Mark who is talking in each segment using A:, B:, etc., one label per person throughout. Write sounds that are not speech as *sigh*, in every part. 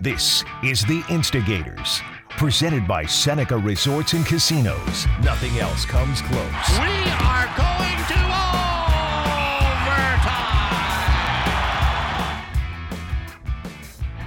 A: This is The Instigators, presented by Seneca Resorts and Casinos. Nothing else comes close.
B: We are going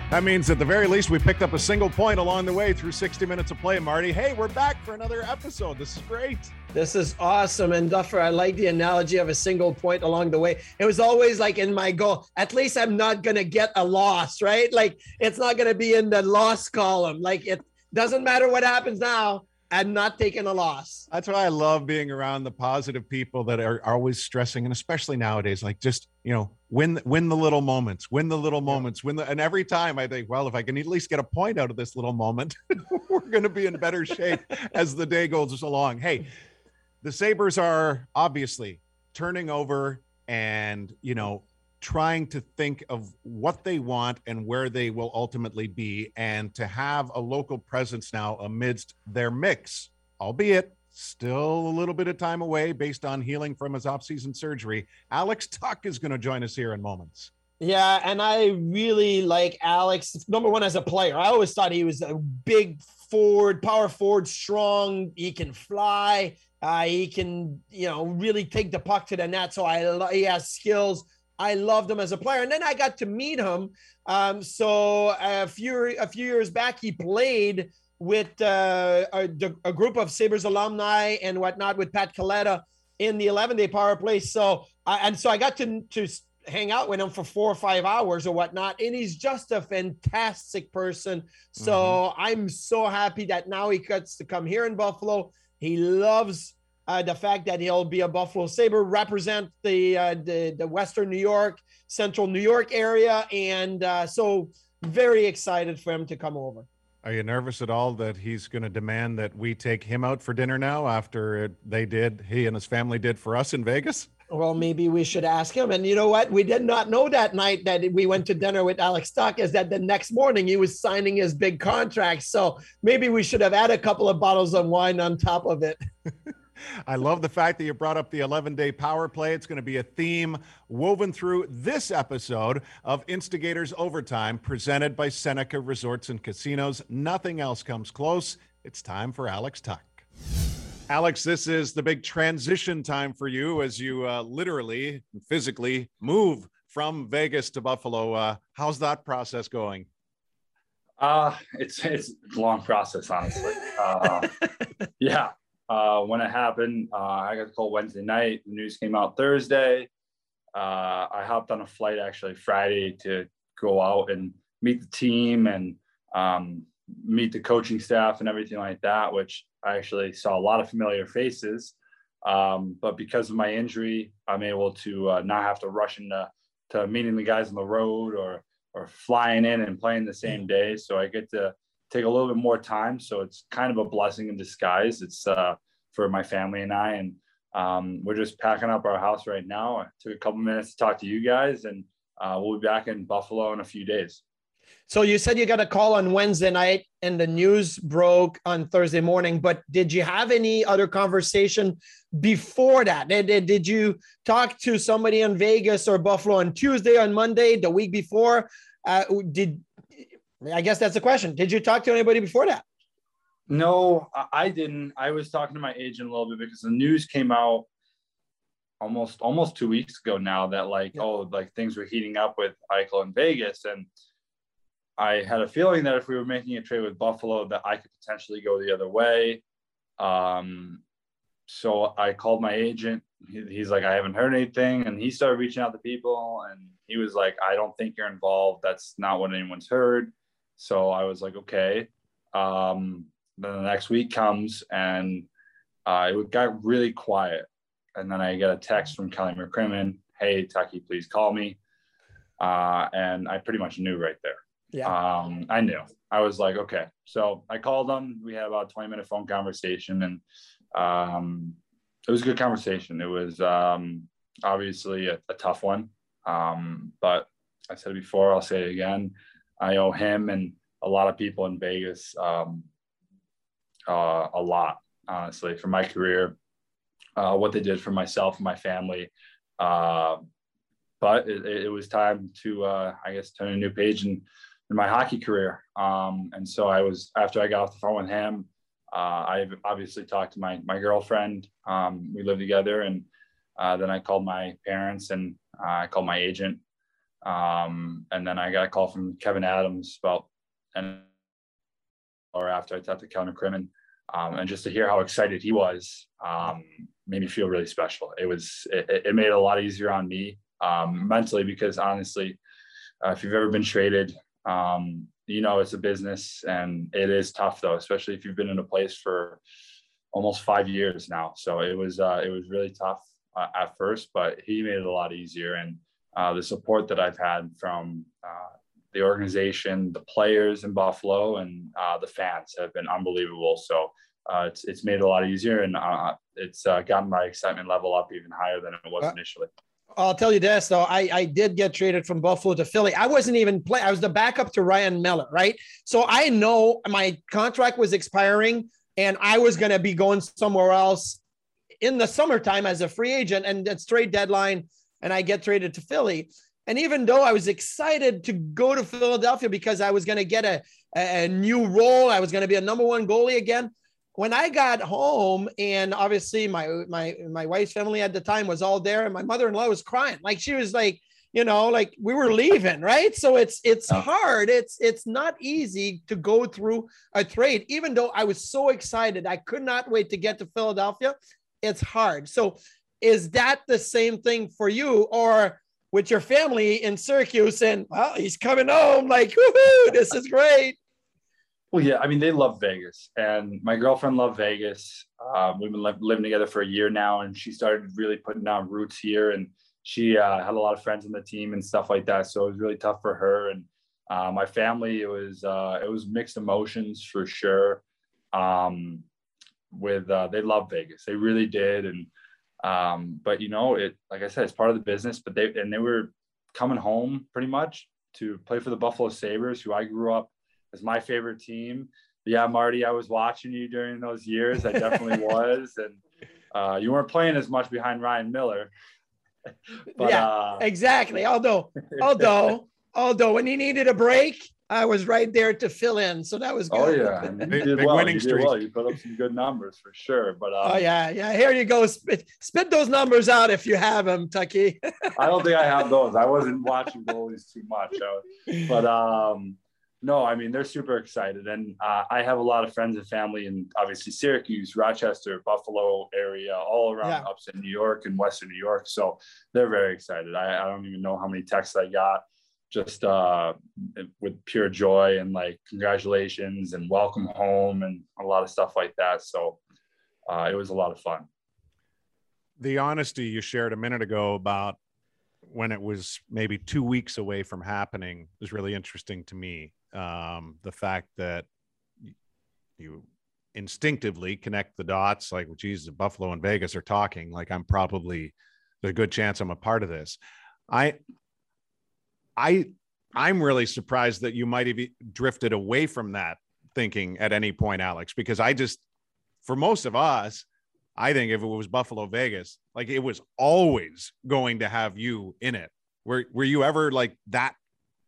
C: That means at the very least we picked up a single point along the way through 60 minutes of play, Marty. Hey, we're back for another episode. This is great.
D: This is awesome. And Duffer, I like the analogy of a single point along the way. It was always like in my goal, at least I'm not going to get a loss, right? Like it's not going to be in the loss column. Like it doesn't matter what happens now. I'm not taking a loss.
C: That's why I love being around the positive people that are, are always stressing, and especially nowadays, like just you know, win win the little moments, win the little moments, win the. And every time I think, well, if I can at least get a point out of this little moment, *laughs* we're going to be in better shape as the day goes along. Hey, the Sabres are obviously turning over and, you know, trying to think of what they want and where they will ultimately be, and to have a local presence now amidst their mix, albeit still a little bit of time away based on healing from his offseason surgery. Alex Tuch is going to join us here in moments.
D: Yeah, and I really like Alex. Number one, as a player, I always thought he was a big forward, power forward, strong. He can fly. Uh, he can, you know, really take the puck to the net. So I, he has skills. I loved him as a player, and then I got to meet him. Um, so a few a few years back, he played with uh, a, a, group of Sabres alumni and whatnot with Pat Kaleta in the 11 day power play. So I, and so I got to to hang out with him for four or five hours or whatnot, and he's just a fantastic person. So mm-hmm. I'm so happy that now he gets to come here in Buffalo he loves uh, the fact that he'll be a Buffalo Sabre, represent the uh, the, the Western New York, Central New York area, and uh, so very excited for him to come over.
C: Are you nervous at all that he's going to demand that we take him out for dinner now after it, they did, he and his family did for us in Vegas?
D: Well, maybe we should ask him. And you know what? We did not know that night that we went to dinner with Alex Tuch is that the next morning he was signing his big contract. So maybe we should have had a couple of bottles of wine on top of it. *laughs*
C: I love the fact that you brought up the 11 day power play. It's going to be a theme woven through this episode of Instigators Overtime, presented by Seneca Resorts and Casinos. Nothing else comes close. It's time for Alex Tuch. Alex, this is the big transition time for you as you uh, literally physically move from Vegas to Buffalo. Uh, how's that process going?
E: Uh, it's it's a long process, honestly. Uh, *laughs* yeah. Uh, when it happened, uh, I got the call Wednesday night. The news came out Thursday. Uh, I hopped on a flight actually Friday to go out and meet the team and um, meet the coaching staff and everything like that, which I actually saw a lot of familiar faces. Um, but because of my injury, I'm able to uh, not have to rush into to meeting the guys on the road or or flying in and playing the same day. So I get to take a little bit more time. So it's kind of a blessing in disguise. It's uh, for my family and I, and um, we're just packing up our house right now. I took a couple minutes to talk to you guys, and uh, we'll be back in Buffalo in a few days.
D: So you said you got a call on Wednesday night and the news broke on Thursday morning, but did you have any other conversation before that? Did, did, you talk to somebody in Vegas or Buffalo on Tuesday, on Monday, the week before? Uh, did I guess that's the question. Did you talk to anybody before that?
E: No, I didn't. I was talking to my agent a little bit because the news came out almost almost two weeks ago now that like yeah. oh like things were heating up with Eichel in Vegas and I had a feeling that if we were making a trade with Buffalo, that I could potentially go the other way. Um, so I called my agent. He, he's like, I haven't heard anything, and he started reaching out to people, and he was like, I don't think you're involved. That's not what anyone's heard. So I was like, okay. Um, then the next week comes, and uh, it got really quiet. And then I get a text from Kelly McCrimmon, "Hey, Tucky, please call me." Uh, and I pretty much knew right there. Yeah. Um, I knew. I was like, okay. So I called them. We had about a 20 minute phone conversation and um, it was a good conversation. It was um, obviously a, a, tough one. Um, but I said it before, I'll say it again. I owe him and a lot of people in Vegas um, uh, a lot, honestly, for my career, uh, what they did for myself and my family. Uh, but it, it, was time to, uh, I guess, turn a new page and in my hockey career. Um, and so I was after I got off the phone with him, uh, I obviously talked to my my girlfriend. Um, we lived together, and uh, then I called my parents and I called my agent. Um, and then I got a call from Kevyn Adams about an hour after I talked to Kelly McCrimmon. Um, and just to hear how excited he was um, made me feel really special. It was it, it, made it a lot easier on me um, mentally because honestly, uh, if you've ever been traded, um, you know it's a business and it is tough though, especially if you've been in a place for almost five years now. So it was uh, it was really tough uh, at first, but he made it a lot easier. And uh, the support that I've had from uh, the organization, the players in Buffalo, and uh, the fans have been unbelievable. So uh, it's it's made it a lot easier, and uh, it's uh, gotten my excitement level up even higher than it was initially.
D: I'll tell you this though, I, I did get traded from Buffalo to Philly. I wasn't even play. I was the backup to Ryan Miller, right? So I know my contract was expiring, and I was going to be going somewhere else in the summertime as a free agent, and it's trade deadline, and I get traded to Philly. And even though I was excited to go to Philadelphia because I was going to get a, a new role, I was going to be a number one goalie again. When I got home, and obviously my my my wife's family at the time was all there, and my mother-in-law was crying, like she was like, you know, like we were leaving, right? So it's it's hard. It's it's not easy to go through a trade, even though I was so excited. I could not wait to get to Philadelphia. It's hard. So is that the same thing for you, or? with your family in Syracuse and well, he's coming home like, woohoo, this is great. *laughs*
E: Well, yeah, I mean, they love Vegas, and my girlfriend loved Vegas. Um, we've been li- living together for a year now, and she started really putting down roots here. And she uh, had a lot of friends on the team and stuff like that, so it was really tough for her. And uh, my family, it was uh, it was mixed emotions for sure. Um, with uh, they love Vegas, they really did, and um, but you know, it like I said, it's part of the business. But they and they were coming home pretty much to play for the Buffalo Sabres, who I grew up as my favorite team. Yeah, Marty, I was watching you during those years. I definitely *laughs* was, and uh, you weren't playing as much behind Ryan Miller. *laughs*
D: but, yeah, uh, exactly. Although, *laughs* although, although, when he needed a break, I was right there to fill in, so that was
E: oh,
D: good.
E: Oh yeah, big, did well. winning you streak. Well. You put up some good numbers for sure. But
D: um, oh yeah, yeah. Here you go. Spit, spit those numbers out if you have them, Tucky.
E: I don't think I have *laughs* those. I wasn't watching goalies too much, but um, no, I mean they're super excited, and uh, I have a lot of friends and family in obviously Syracuse, Rochester, Buffalo area, all around yeah. upstate New York and Western New York. So they're very excited. I, I don't even know how many texts I got just uh, with pure joy and like congratulations and welcome home and a lot of stuff like that. So uh, it was a lot of fun.
C: The honesty you shared a minute ago about when it was maybe two weeks away from happening was really interesting to me. Um, the fact that you instinctively connect the dots, like, geez, Buffalo and Vegas are talking, like I'm probably there's a good chance I'm a part of this. I I I'm really surprised that you might have drifted away from that thinking at any point, Alex, because I just for most of us, I think if it was Buffalo Vegas, like it was always going to have you in it. Were were you ever like that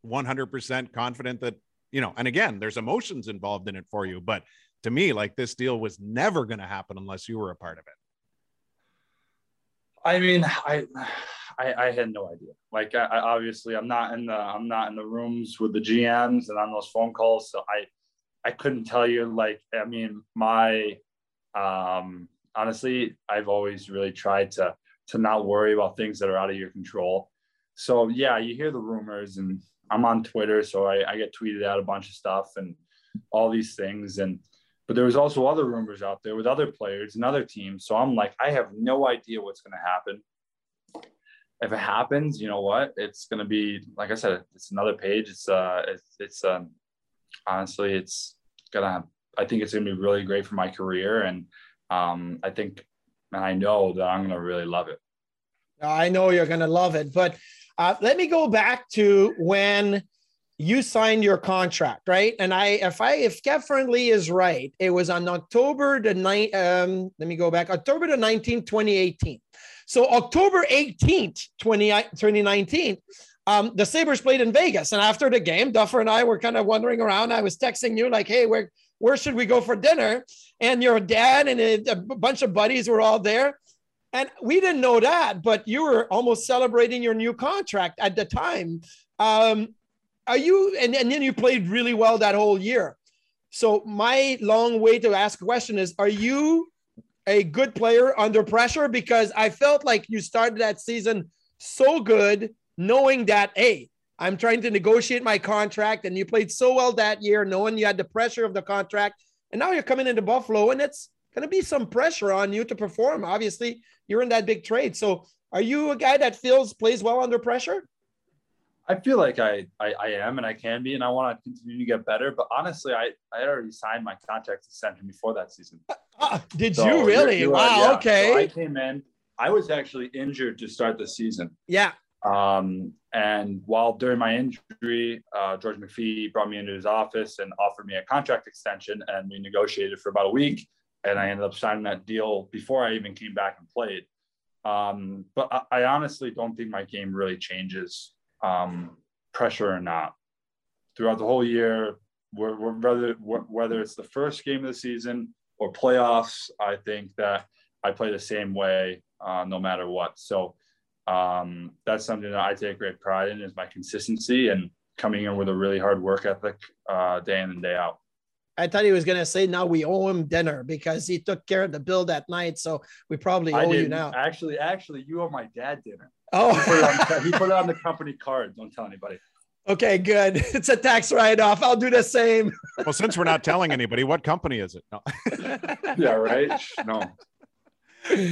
C: 100% confident that, you know, and again, there's emotions involved in it for you, but to me, like this deal was never going to happen unless you were a part of it.
E: I mean, I I, I had no idea. Like, I, I, obviously, I'm not in the I'm not in the rooms with the GMs and on those phone calls, so I I couldn't tell you. Like, I mean, my um, honestly, I've always really tried to to not worry about things that are out of your control. So yeah, you hear the rumors, and I'm on Twitter, so I, I get tweeted out a bunch of stuff and all these things, and but there was also other rumors out there with other players and other teams. So I'm like, I have no idea what's going to happen if it happens, you know what? It's gonna be like I said, it's another page. It's uh, it's it's um, honestly, it's gonna. I think it's gonna be really great for my career, and um, I think, and I know that I'm gonna really love it.
D: I know you're gonna love it, but uh, let me go back to when you signed your contract, right? And I, if I, if CapFriendly is right, it was on October the night. Um, let me go back, October the 19th, 2018. So October 18th, 20, 2019, Um, the Sabres played in Vegas, and after the game, Duffer and I were kind of wandering around. I was texting you like, "Hey, where where should we go for dinner?" And your dad and a, a bunch of buddies were all there, and we didn't know that, but you were almost celebrating your new contract at the time. Um, are you? And, and then you played really well that whole year. So my long way to ask a question is: Are you a good player under pressure? Because I felt like you started that season so good, knowing that hey, I'm trying to negotiate my contract, and you played so well that year, knowing you had the pressure of the contract, and now you're coming into Buffalo, and it's going to be some pressure on you to perform. Obviously, you're in that big trade. So, are you a guy that feels plays well under pressure?
E: I feel like I, I, I am and I can be, and I want to continue to get better. But honestly, I I already signed my contract extension before that season.
D: Uh, Uh, *laughs* did so you really? You're, you're wow. yeah. Okay.
E: So I came in. I was actually injured to start the season.
D: Yeah.
E: Um, and while during my injury, uh, George McPhee brought me into his office and offered me a contract extension, and we negotiated for about a week. And I ended up signing that deal before I even came back and played. Um, but I, I honestly don't think my game really changes um, pressure or not. Throughout the whole year, we're, we're whether whether it's the first game of the season or playoffs, I think that I play the same way uh, no matter what. So um, that's something that I take great pride in is my consistency and coming in with a really hard work ethic uh, day in and day out.
D: I thought he was going to say now we owe him dinner because he took care of the bill that night. So we probably owe you now.
E: Actually, actually, you owe my dad dinner.
D: Oh,
E: he put, on, he put, it on the *laughs* company card. Don't tell anybody.
D: Okay, good. *laughs* It's a tax write off. I'll do the same. *laughs*
C: Well, since we're not telling anybody, what company is it? No. *laughs*
E: yeah, right. No.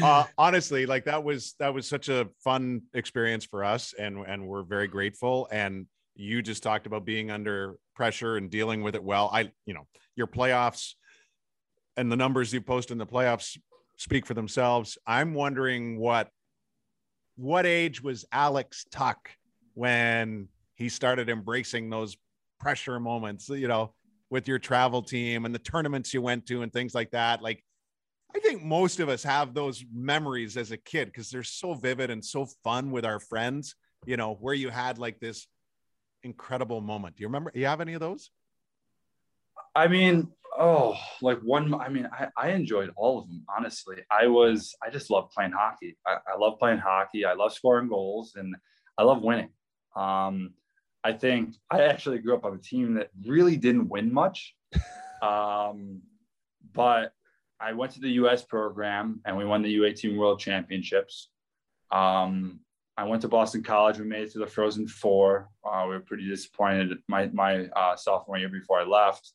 C: Uh, honestly, like that was that was such a fun experience for us, and and we're very grateful. And you just talked about being under pressure and dealing with it well. I, you know, your playoffs and the numbers you post in the playoffs speak for themselves. I'm wondering what what age was Alex Tuch when he started embracing those pressure moments, you know, with your travel team and the tournaments you went to and things like that. Like I think most of us have those memories as a kid because they're so vivid and so fun with our friends, you know, where you had like this incredible moment. Do you remember? You have any of those?
E: I mean, oh, like one. I mean, I, I enjoyed all of them. Honestly, I was. I just love playing hockey. I, I love playing hockey. I love scoring goals, and I love winning. Um, I think I actually grew up on a team that really didn't win much, *laughs* um, but I went to the U.S. program and we won the U18 World Championships. Um, I went to Boston College. We made it to the Frozen Four. Uh, we were pretty disappointed my my uh, sophomore year before I left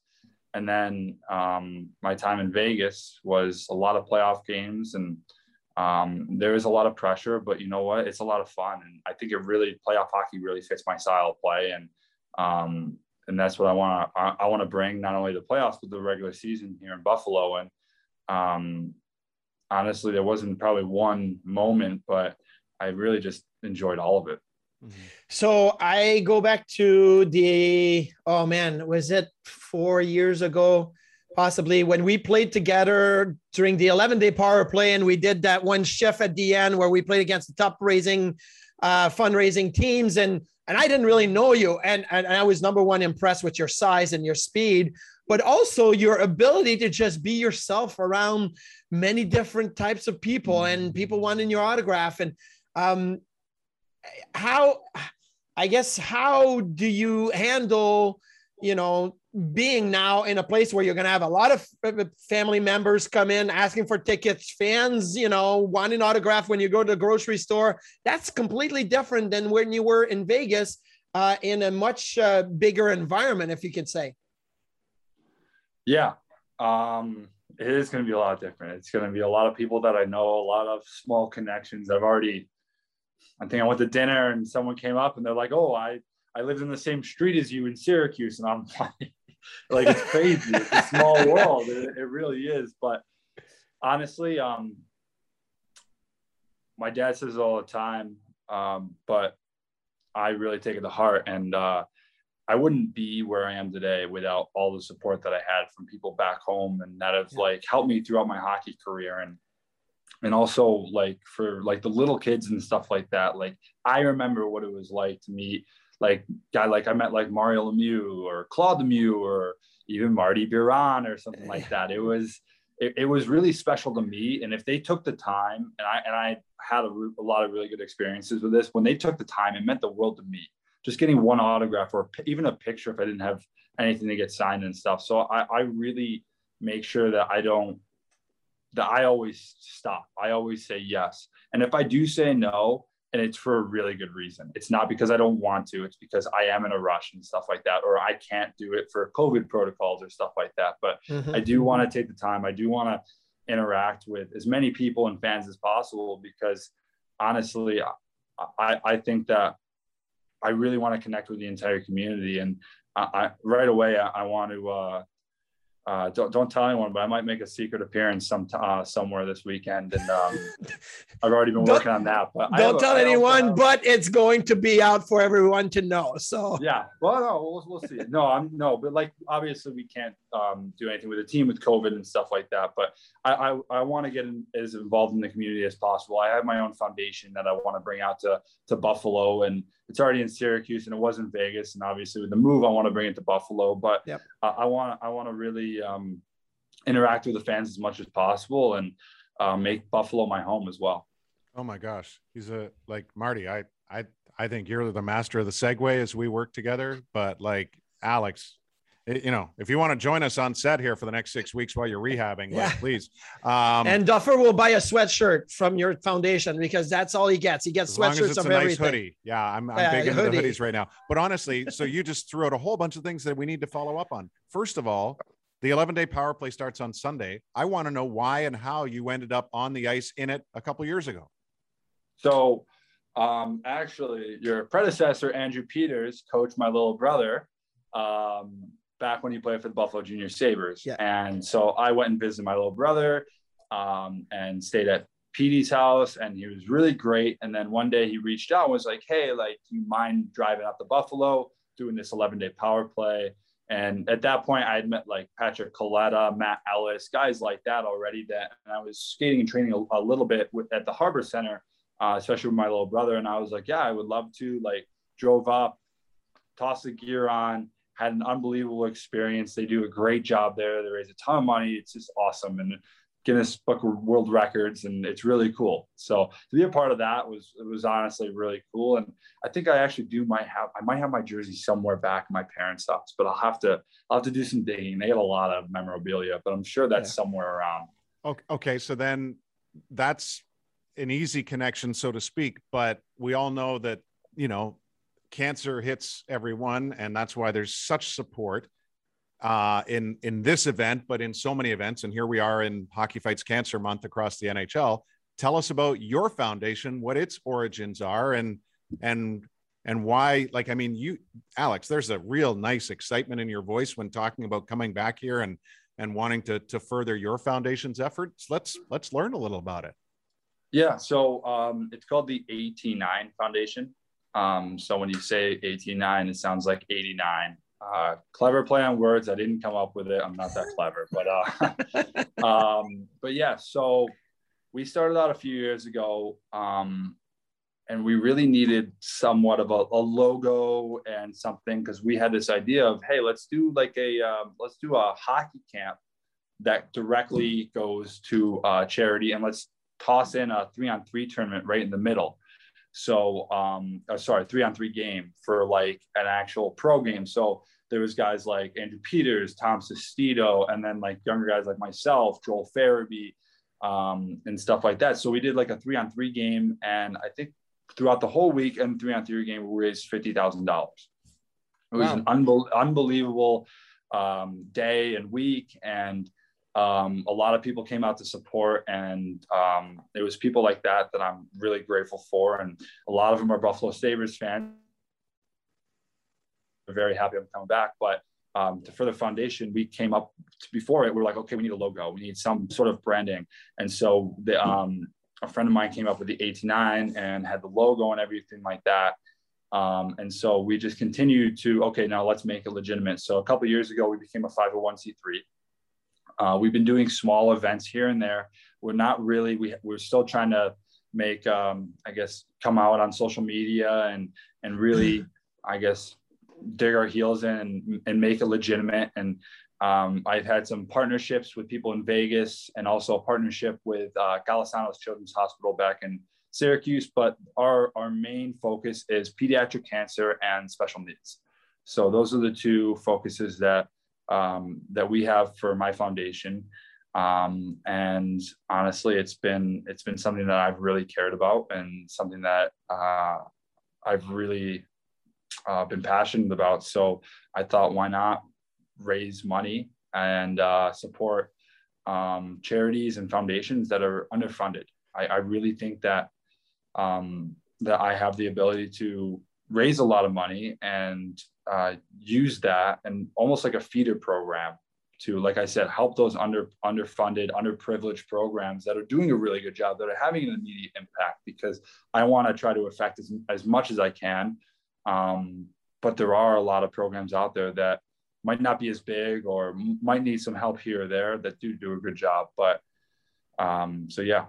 E: and then um, my time in Vegas was a lot of playoff games and um, there is a lot of pressure, but you know what? It's a lot of fun, and I think it really playoff hockey really fits my style of play, and um, and that's what I want to I, I want to bring not only the playoffs but the regular season here in Buffalo. And um, honestly, there wasn't probably one moment, but I really just enjoyed all of it.
D: Mm-hmm. So I go back to the oh man, was it four years ago? Possibly. When we played together during the 11 day power play, and we did that one shift at the end where we played against the top raising uh, fundraising teams, and and I didn't really know you, and, and I was number one impressed with your size and your speed, but also your ability to just be yourself around many different types of people and people wanting your autograph, and um, how i guess how do you handle you know being now in a place where you're going to have a lot of family members come in asking for tickets fans you know wanting autograph when you go to the grocery store. That's completely different than when you were in vegas uh, in a much uh, bigger environment if you could say.
E: Yeah. Um, it is going to be a lot different. It's going to be a lot of people that i know a lot of small connections. I've already I think I went to dinner and someone came up and they're like, "Oh, I I lived in the same street as you in Syracuse," and I'm *laughs* like, like it's *laughs* crazy. it's a small world. It, it, really is. But honestly, um, my dad says it all the time, um, but I really take it to heart, and uh, I wouldn't be where I am today without all the support that I had from people back home and that have yeah. like helped me throughout my hockey career and and also like for like the little kids and stuff like that like i remember what it was like to meet like guy like i met like mario lemieux or claude lemieux or even marty biron or something like that. It was it, it, was really special to me. And if they took the time and i and i had a, a lot of really good experiences with this when they took the time it meant the world to me. Just getting one autograph or even a picture if i didn't have anything to get signed and stuff. So i, I really make sure that i don't that I always stop. I always say yes. And if I do say no, and it's for a really good reason, it's not because I don't want to, it's because I am in a rush and stuff like that, or I can't do it for COVID protocols or stuff like that. But mm-hmm. I do want to take the time. I do want to interact with as many people and fans as possible because honestly, I, I think that I really want to connect with the entire community. And I, I right away, I, I want to, uh, uh, don't don't tell anyone, but I might make a secret appearance some uh, somewhere this weekend, and um, *laughs* I've already been working on that. But
D: don't tell anyone, but it's going to be out for everyone to know. So
E: yeah, well, no, we'll, we'll see. No, I'm no, but like obviously we can't um, do anything with the team with COVID and stuff like that. But I I, I want to get in, as involved in the community as possible. I have my own foundation that I want to bring out to to Buffalo and it's already in Syracuse and it was in Vegas. And obviously with the move, I want to bring it to Buffalo, but yep. I, I want, I want to really um, interact with the fans as much as possible and uh, make Buffalo my home as well.
C: Oh my gosh. He's a, like Marty, I, I, I think you're the master of the segue as we work together, but like Alex, you know, if you want to join us on set here for the next six weeks while you're rehabbing, yeah. like, please.
D: Um, and Duffer will buy a sweatshirt from your foundation because that's all he gets. He gets sweatshirts of nice everything.
C: hoodie. Yeah, I'm, I'm yeah, big into hoodie. the hoodies right now. But honestly, so you just threw out a whole bunch of things that we need to follow up on. First of all, the 11 day power play starts on Sunday. I want to know why and how you ended up on the ice in it a couple years ago.
E: So, um, actually, your predecessor, Andrew Peters, coached my little brother. Um, back when he played for the Buffalo Junior Sabres. Yeah. And so I went and visited my little brother um, and stayed at Petey's house and he was really great. And then one day he reached out and was like, Hey, like, do you mind driving out to Buffalo, doing this 11 day power play? And at that point, I had met like Patrick Kaleta, Matt Ellis, guys like that already. That and I was skating and training a, a little bit with, at the Harbor Center, uh, especially with my little brother. And I was like, yeah, I would love to. Like, drove up, tossed the gear on, had an unbelievable experience. They do a great job there. They raise a ton of money. It's just awesome. And Guinness Book of World Records, and it's really cool. So to be a part of that was it was honestly really cool. And I think I actually do might have I might have my jersey somewhere back in my parents' house, but I'll have to I'll have to do some digging. They got a lot of memorabilia, but I'm sure that's yeah. somewhere around.
C: Okay, so then that's an easy connection, so to speak. But we all know that you know cancer hits everyone, and that's why there's such support uh, in in this event, but in so many events. And here we are in Hockey Fights Cancer Month across the NHL. Tell us about your foundation, what its origins are, and and and why. Like, I mean, you, Alex, there's a real nice excitement in your voice when talking about coming back here and and wanting to to further your foundation's efforts. Let's let's learn a little about it.
E: Yeah, so um, it's called the AT9 Foundation. Um, so when you say 89, it sounds like 89. Uh, clever play on words. I didn't come up with it. I'm not that clever, but uh, *laughs* um, but yeah. So we started out a few years ago, um, and we really needed somewhat of a, a logo and something because we had this idea of hey, let's do like a um, let's do a hockey camp that directly goes to uh, charity, and let's toss in a three on three tournament right in the middle. So, um, uh, sorry, three on three game for like an actual pro game. So there was guys like Andrew Peters, Tom Sestito, and then like younger guys like myself, Joel Farabee, um, and stuff like that. So we did like a three on three game, and I think throughout the whole week and three on three game, we raised fifty thousand dollars. It was wow. an unbe- unbelievable um, day and week, and um, a lot of people came out to support and um, it was people like that that i'm really grateful for and a lot of them are buffalo sabres fans. We're very happy i'm coming back but um, to further foundation we came up to, before it we are like okay we need a logo. We need some sort of branding. And so the, um, a friend of mine came up with the 89 and had the logo and everything like that. Um, and so we just continued to okay now let's make it legitimate. So a couple years ago we became a 501c3 Uh, we've been doing small events here and there. We're not really we we're still trying to make um, I guess come out on social media and and really *laughs* I guess dig our heels in and, and make it legitimate. And um, I've had some partnerships with people in Vegas and also a partnership with uh, Golisano's Children's Hospital back in Syracuse. But our, our main focus is pediatric cancer and special needs. So those are the two focuses that um, that we have for my foundation. Um, and honestly, it's been it's been something that I've really cared about and something that uh, I've really uh, been passionate about. So I thought, why not raise money and uh, support um, charities and foundations that are underfunded? I, I really think that um, that I have the ability to raise a lot of money and uh, use that and almost like a feeder program to, like I said, help those under underfunded, underprivileged programs that are doing a really good job, that are having an immediate impact. Because I want to try to affect as, as much as I can um, but there are a lot of programs out there that might not be as big or might need some help here or there that do do a good job. But um, so yeah,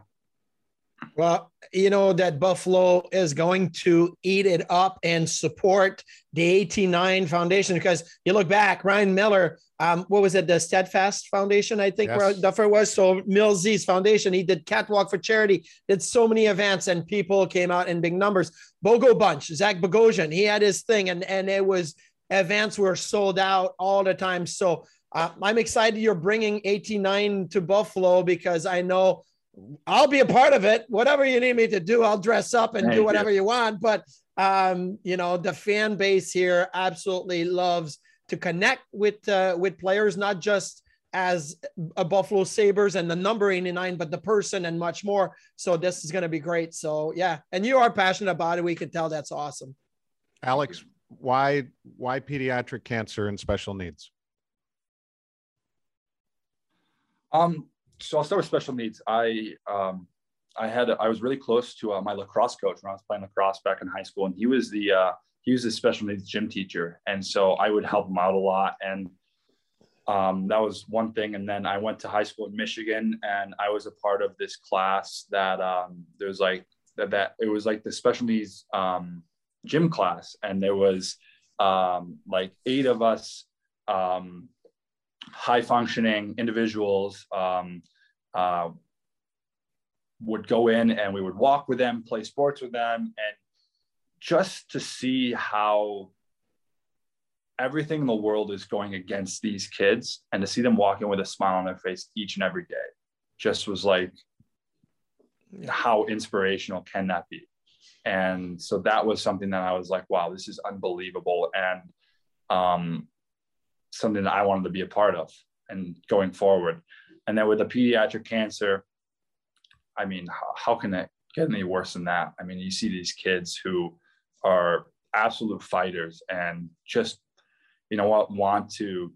D: well, you know that Buffalo is going to eat it up and support the AT9 Foundation because you look back, Ryan Miller, um, what was it, the Steadfast Foundation, I think, yes. where Duffer was. So Millsy's Foundation, he did Catwalk for Charity, did so many events, and people came out in big numbers. Bogo Bunch, Zach Bogosian, he had his thing, and and it was events were sold out all the time. So uh, I'm excited you're bringing AT9 to Buffalo because I know I'll be a part of it. Whatever you need me to do, I'll dress up and Thank do whatever you. you want. But um, you know, the fan base here absolutely loves to connect with uh, with players, not just as a Buffalo Sabres and the number 89, but the person and much more. So this is going to be great. So yeah, and you are passionate about it. We can tell that's awesome.
C: Alex, why why pediatric cancer and special needs?
E: Um, so I'll start with special needs. I um, I had I was really close to uh, my lacrosse coach when I was playing lacrosse back in high school, and he was the uh, he was a special needs gym teacher, and so I would help him out a lot, and um, that was one thing. And then I went to high school in Michigan, and I was a part of this class that um, there was like that, that it was like the special needs um, gym class, and there was um, like eight of us um, high functioning individuals um, uh, would go in and we would walk with them, play sports with them, and just to see how everything in the world is going against these kids and to see them walking with a smile on their face each and every day just was like how inspirational can that be? And so that was something that i was like wow this is unbelievable and um, something that i wanted to be a part of and going forward and then with the pediatric cancer, I mean, how, how can it get any worse than that? I mean, you see these kids who are absolute fighters and just, you know what, want to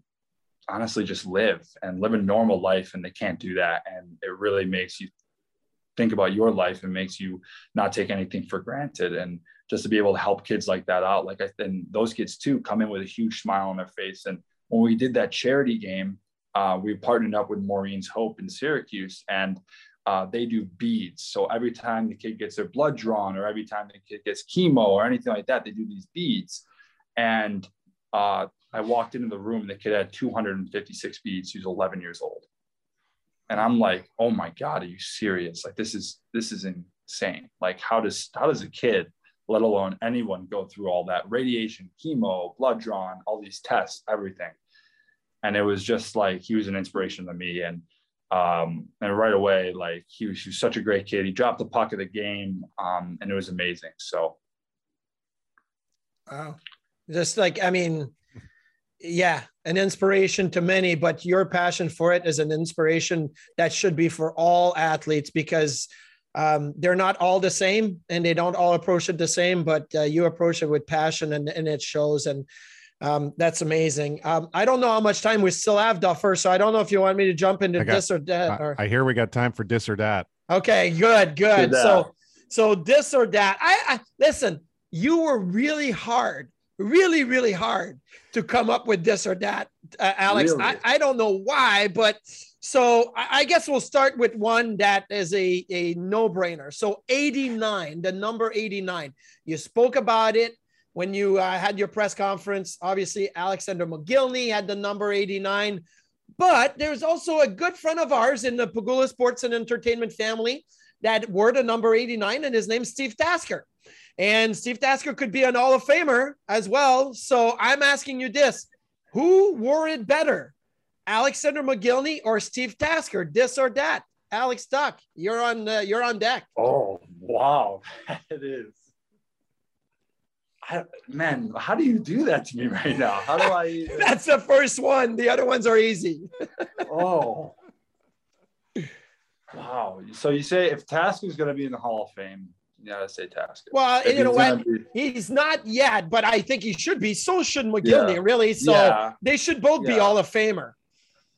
E: honestly just live and live a normal life and they can't do that. And it really makes you think about your life and makes you not take anything for granted. And just to be able to help kids like that out, like I, and those kids too come in with a huge smile on their face. And when we did that charity game, uh, we partnered up with Maureen's Hope in Syracuse, and uh, they do beads. So every time the kid gets their blood drawn, or every time the kid gets chemo, or anything like that, they do these beads. And uh, I walked into the room, and the kid had 256 beads. He was 11 years old, and I'm like, "Oh my god, are you serious? Like this is this is insane. Like how does how does a kid?" let alone anyone go through all that radiation, chemo, blood drawn, all these tests, everything and it was just like he was an inspiration to me. And um, and right away like he was, he was such a great kid. He dropped the puck of the game um, and it was amazing. So.
D: Wow. Just like i mean yeah an inspiration to many but your passion for it is an inspiration that should be for all athletes because um, they're not all the same and they don't all approach it the same but uh, you approach it with passion and, and it shows. And um, that's amazing. Um, I don't know how much time we still have, Duffer. So I don't know if you want me to jump into got, this or that. Or...
C: I, I, hear we got time for this or that.
D: Okay, good, good. So, so this or that. I, I listen. You were really hard, really, really hard to come up with this or that, uh, Alex. Really? I, I don't know why, but So I, I guess we'll start with one that is a, a no brainer. So 89, the number 89. You spoke about it when you uh, had your press conference. Obviously, Alexander Mogilny had the number 89. But there's also a good friend of ours in the Pegula Sports and Entertainment family that wore the number 89, and his name's Steve Tasker. And Steve Tasker could be an Hall of Famer as well. So I'm asking you this who wore it better, Alexander Mogilny or Steve Tasker? This or that? Alex Tuch, you're on uh, you're on deck.
E: Oh wow, *laughs* it is. I, man, how do you do that to me right now? How do I? *laughs*
D: That's the first one. The other ones are easy. *laughs*
E: oh, wow. So you say if Tasker's going to be in the Hall of Fame, you gotta say Tasker.
D: Well,
E: If
D: you know
E: he's
D: what?
E: be-
D: He's not yet, but I think he should be. So should Mogilny,
E: Yeah.
D: really. So
E: Yeah.
D: they should both be
E: Yeah.
D: Hall of Famer.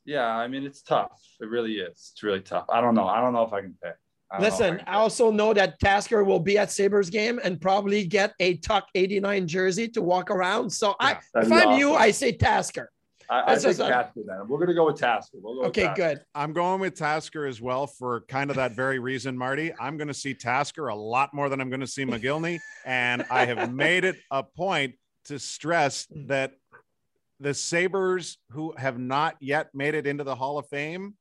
E: Yeah, I mean it's tough. It really is. It's really tough. I don't know. I don't know if I can pick. I don't know I
D: Listen, I also know that Tasker will be at Sabres game and probably get a Tuch 89 jersey to walk around. So I, if I'm you. I say Tasker.
E: I, I think Tasker then. We're gonna go with Tasker. We'll go with
D: Okay,
E: Tasker.
D: good.
C: I'm going with Tasker as well for kind of that very reason, Marty. I'm going to see Tasker a lot more than I'm going to see Mogilny. And I have *laughs* made it a point to stress hmm. that the Sabres who have not yet made it into the Hall of Fame,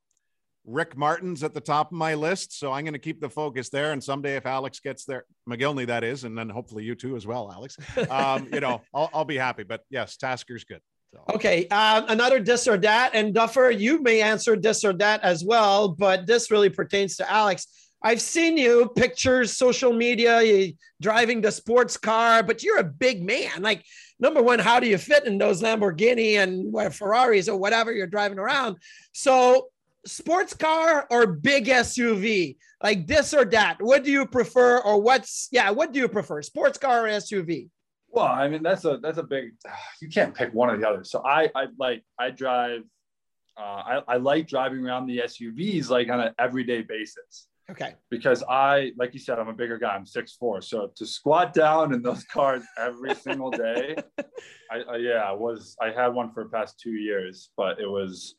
C: Rick Martin's at the top of my list. So I'm going to keep the focus there. And someday, if Alex gets there, Mogilny, that is, and then hopefully you too as well, Alex, *laughs* um, you know, I'll, I'll be happy. But yes, Tasker's good. So.
D: Okay, um, another this or that, and Duffer, you may answer this or that as well, but this really pertains to Alex. I've seen you pictures, social media, you driving the sports car, but you're a big man. Like, number one, how do you fit in those Lamborghini and what Ferraris or whatever you're driving around? So, sports car or big SUV, like this or that. What do you prefer, or what's yeah? What do you prefer, sports car or SUV?
E: Well, I mean that's a that's a big. *sighs* You can't pick one or the other. So I I like I drive. Uh, I I like driving around the SUVs like on an everyday basis
D: Okay,
E: because I like you said I'm a bigger guy. I'm six four. So to squat down in those *laughs* cars every single day, *laughs* I, I yeah I was I had one for the past two years, but it was.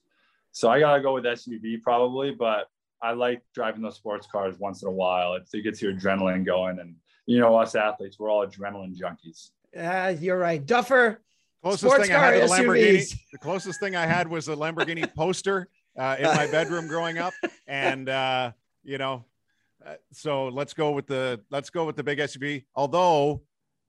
E: So I gotta go with SUV probably, but I like driving those sports cars once in a while. It, it gets your adrenaline going, and you know us athletes, we're all adrenaline junkies.
D: uh, you're right, Duffer.
C: Closest
D: Sports
C: thing I had
D: car
C: to the Lamborghini.
D: SUVs.
C: The closest thing I had was a Lamborghini *laughs* poster uh, in my bedroom growing up, and uh, you know, uh, so let's go with the let's go with the big SUV. Although,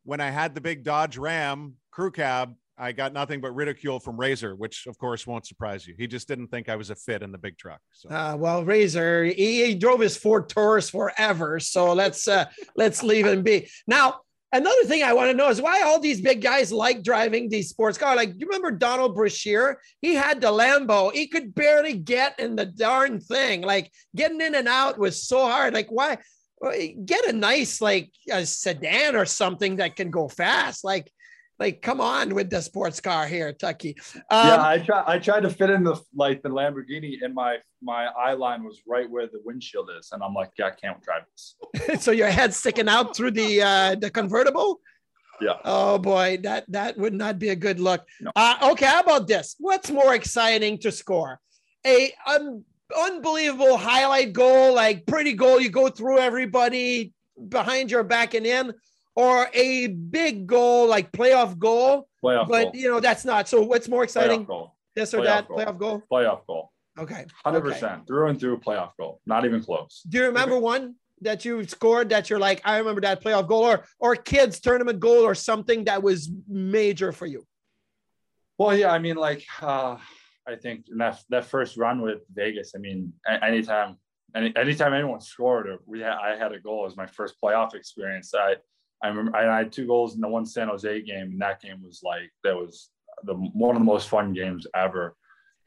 C: when I had the big Dodge Ram crew cab, I got nothing but ridicule from Razor, which of course won't surprise you. He just didn't think I was a fit in the big truck. So
D: Uh, well, Razor, he, he drove his Ford Taurus forever, so let's uh, let's leave him be. Now, another thing I want to know is why all these big guys like driving these sports cars. Like, you remember Donald Brashear? He had the Lambo. He could barely get in the darn thing. Like, getting in and out was so hard. Like, why? Get a nice like a sedan or something that can go fast. Like, like come on with the sports car here, Tucky. Um,
E: yeah, I try. I tried to fit in the like the Lamborghini, and my my eye line was right where the windshield is, and I'm like, yeah, I can't drive this. *laughs*
D: so your head sticking out through the uh, the convertible.
E: Yeah.
D: Oh boy, that that would not be a good look.
E: No.
D: Uh, okay, how about this? What's more exciting to score? A un- unbelievable highlight goal, like pretty goal, you go through everybody behind your back and in, or a big goal like playoff goal.
E: Playoff
D: but
E: goal.
D: you know that's not. So what's more exciting? This or
E: Playoff
D: that
E: goal.
D: playoff goal?
E: Playoff goal.
D: Okay.
E: Hundred
D: okay.
E: percent through and through playoff goal. Not even close.
D: Do you remember one that you scored that you're like, I remember that playoff goal or or kids tournament goal or something that was major for you?
E: Well, yeah, I mean, like, uh, I think that that first run with Vegas, I mean, anytime, any anytime anyone scored or we had, I had a goal it was my first playoff experience. I I remember I had two goals in the one San Jose game, and that game was like that was the one of the most fun games ever.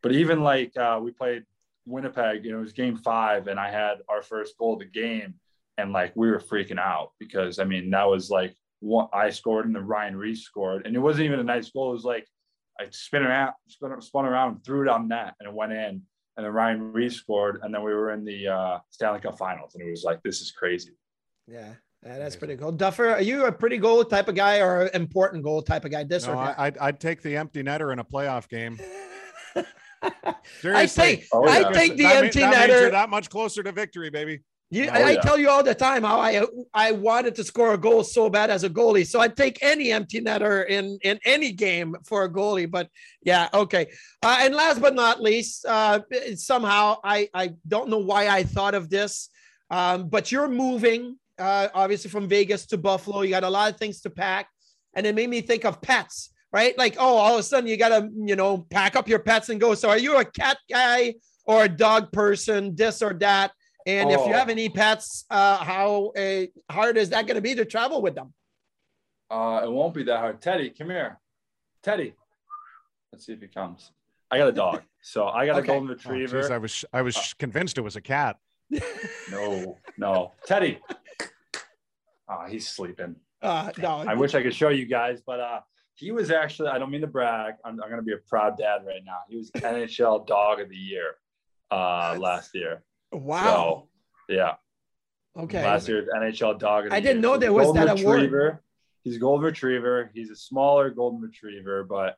E: But even like uh, we played Winnipeg, you know, it was game five, and I had our first goal of the game, and like we were freaking out because I mean that was like what I scored and then Ryan Reaves scored, and it wasn't even a nice goal. It was like I spin around, spun, spun around, threw it on net, and it went in. And then Ryan Reaves scored, and then we were in the uh, Stanley Cup Finals, and it was like, this is crazy.
D: Yeah, yeah that's pretty cool. Duffer, are you a pretty goal type of guy or important goal type of guy? This
C: no,
D: or that?
C: I, I'd, I'd take the empty netter in a playoff game. *laughs* Seriously.
D: think
E: Oh,
D: I
E: yeah.
D: think the
C: that,
D: empty
C: mean, that means you're
D: netter.
C: that much closer to victory, baby.
D: You,
E: Oh,
D: I, I tell you all the time how I I wanted to score a goal so bad as a goalie. So I'd take any empty netter in in any game for a goalie. But yeah, okay. Uh, and last but not least, uh, somehow I I don't know why I thought of this, um, but you're moving uh, obviously from Vegas to Buffalo. You got a lot of things to pack, and it made me think of pets. Right, like oh, all of a sudden you gotta you know pack up your pets and go. So are you a cat guy or a dog person? This or that? And if you
E: Oh.
D: have any pets, uh, how uh, hard is that going to be to travel with them?
E: Uh, it won't be that hard. Teddy, come here. Teddy. Let's see if he comes. I got a dog. So I got
D: Okay.
E: a golden
C: Oh,
E: retriever.
C: geez, I was I was convinced it was a cat.
E: no, no. Teddy. Ah, he's sleeping.
D: Uh, no,
E: I wish I could show you guys, but uh, he was actually, I don't mean to brag. I'm, I'm going to be a proud dad right now. He was *laughs* NHL dog of the year uh, last year.
D: wow.
E: Yeah.
D: okay.
E: Last year's NHL dog of the
D: I didn't
E: year.
D: know
E: So
D: there was
E: golden
D: that award.
E: He's a golden retriever. He's a smaller golden retriever, but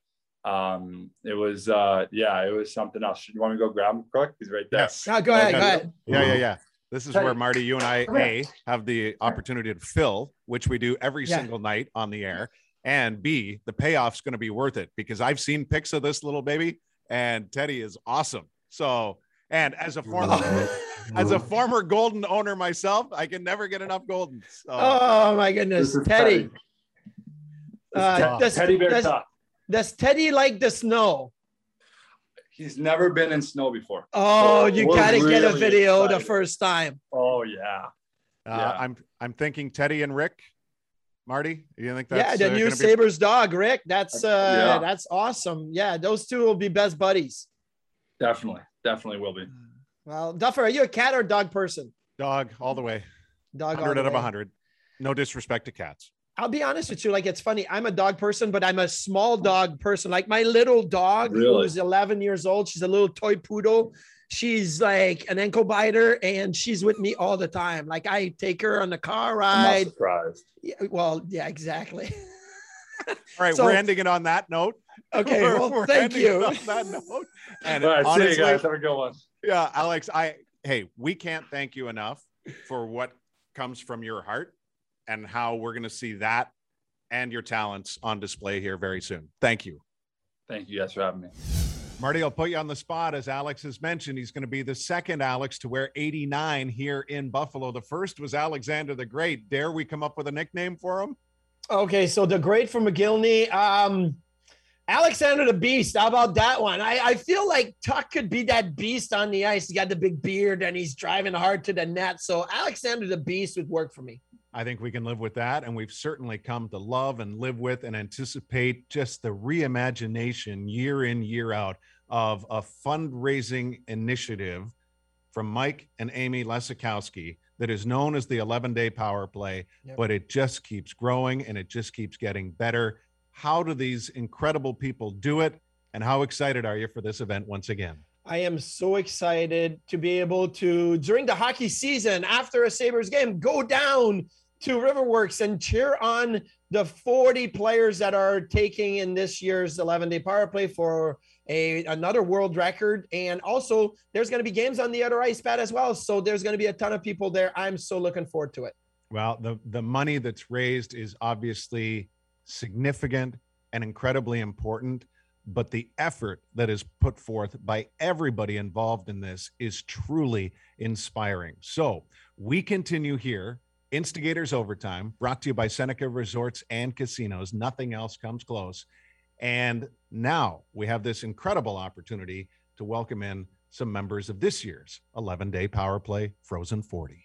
E: um, it was, uh, yeah, it was something else. Should you want me to go grab him quick? He's right there.
C: Yes.
D: Now go ahead. Go ahead.
C: Yeah, yeah, yeah. This is
E: Teddy.
C: where Marty, you and I,
E: Come. *laughs*
C: A, have the opportunity to fill, which we do every
D: Yeah.
C: single night on the air. *laughs* And B, the payoff's going to be worth it because I've seen pics of this little baby and Teddy is awesome. So, and as a former, *laughs* as a former golden owner myself, I can never get enough golden. So,
D: Oh my goodness,
E: is
D: Teddy. Uh, does,
E: Teddy Bear
D: does, does Teddy like the snow?
E: He's never been in snow before.
D: Oh,
E: So
D: you got to get a
E: really
D: video the first time.
E: Oh yeah.
C: uh,
E: yeah.
C: I'm, I'm thinking Teddy and Rick. Marty, you think that's
D: yeah, the
C: uh,
D: new
C: gonna be-
D: Sabres dog, Rick. That's uh,
E: Yeah.
D: that's awesome. Yeah, those two will be best buddies.
E: Definitely. Definitely will be.
D: Well, Duffer, are you a cat or dog person?
C: dog all the way?
D: Dog. all
C: 100
D: the
C: out of
D: way.
C: 100. No disrespect to cats.
D: I'll be honest with you. Like, it's funny. I'm a dog person, but I'm a small dog person. Like, my little dog,
E: Really?
D: who's 11 years old, she's a little toy poodle. She's like an ankle biter, and she's with me all the time. Like, I take her on the car
E: I'm not
D: ride.
E: surprised.
D: Yeah, well, yeah, exactly.
C: All right, *laughs*
D: So-
C: we're ending it on that note. *laughs*
D: Okay,
C: We're-
D: well,
C: we're
D: thank you.
C: on that note. *laughs* And
E: All right, see you guys. Have a good one.
C: yeah, Alex, I hey, we can't thank you enough for what comes from your heart and how we're going to see that and your talents on display here very soon. Thank you.
E: Thank you guys for having me.
C: Marty, I'll put you on the spot. As Alex has mentioned, he's going to be the second Alex to wear 89 here in Buffalo. The first was Alexander the Great. Dare we come up with a nickname for him?
D: Okay, so the great from Mogilny, um, Alexander the Beast. How about that one? I, I feel like Tuch could be that beast on the ice. He's got the big beard and he's driving hard to the net. So Alexander the Beast would work for me.
C: I think we can live with that. And we've certainly come to love and live with and anticipate just the reimagination year in, year out of a fundraising initiative from Mike and Amy Lesakowski that is known as the 11 day power play,
D: Yep.
C: but it just keeps growing and it just keeps getting better. How do these incredible people do it? And how excited are you for this event once again?
D: I am so excited to be able to, during the hockey season, after a Sabres game, go down to Riverworks and cheer on the 40 players that are taking in this year's 11 day power play for a another world record. And also, there's going to be games on the other ice pad as well. So there's going to be a ton of people there. I'm so looking forward to it.
C: Well, the the money that's raised is obviously significant and incredibly important, but the effort that is put forth by everybody involved in this is truly inspiring. So, we continue here Instigators Overtime, brought to you by Seneca Resorts and Casinos. Nothing else comes close. And now we have this incredible opportunity to welcome in some members of this year's 11 day power play Frozen 40.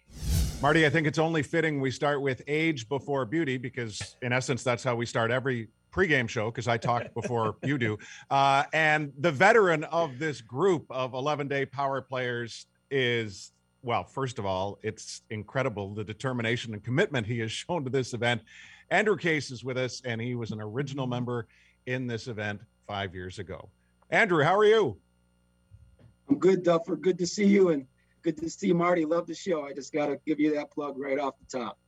C: Marty, I think it's only fitting we start with age before beauty because, in essence, that's how we start every pregame show because I talk *laughs* before you do. Uh, and the veteran of this group of 11 day power players is, well, first of all, it's incredible the determination and commitment he has *laughs* shown to this event. Andrew Case is with us, and he was an original member in this event five years ago. Andrew, how are you?
F: I'm good, Duffer. Good to see you and good to see Marty. Love the show. I just got to give you that plug right off the top.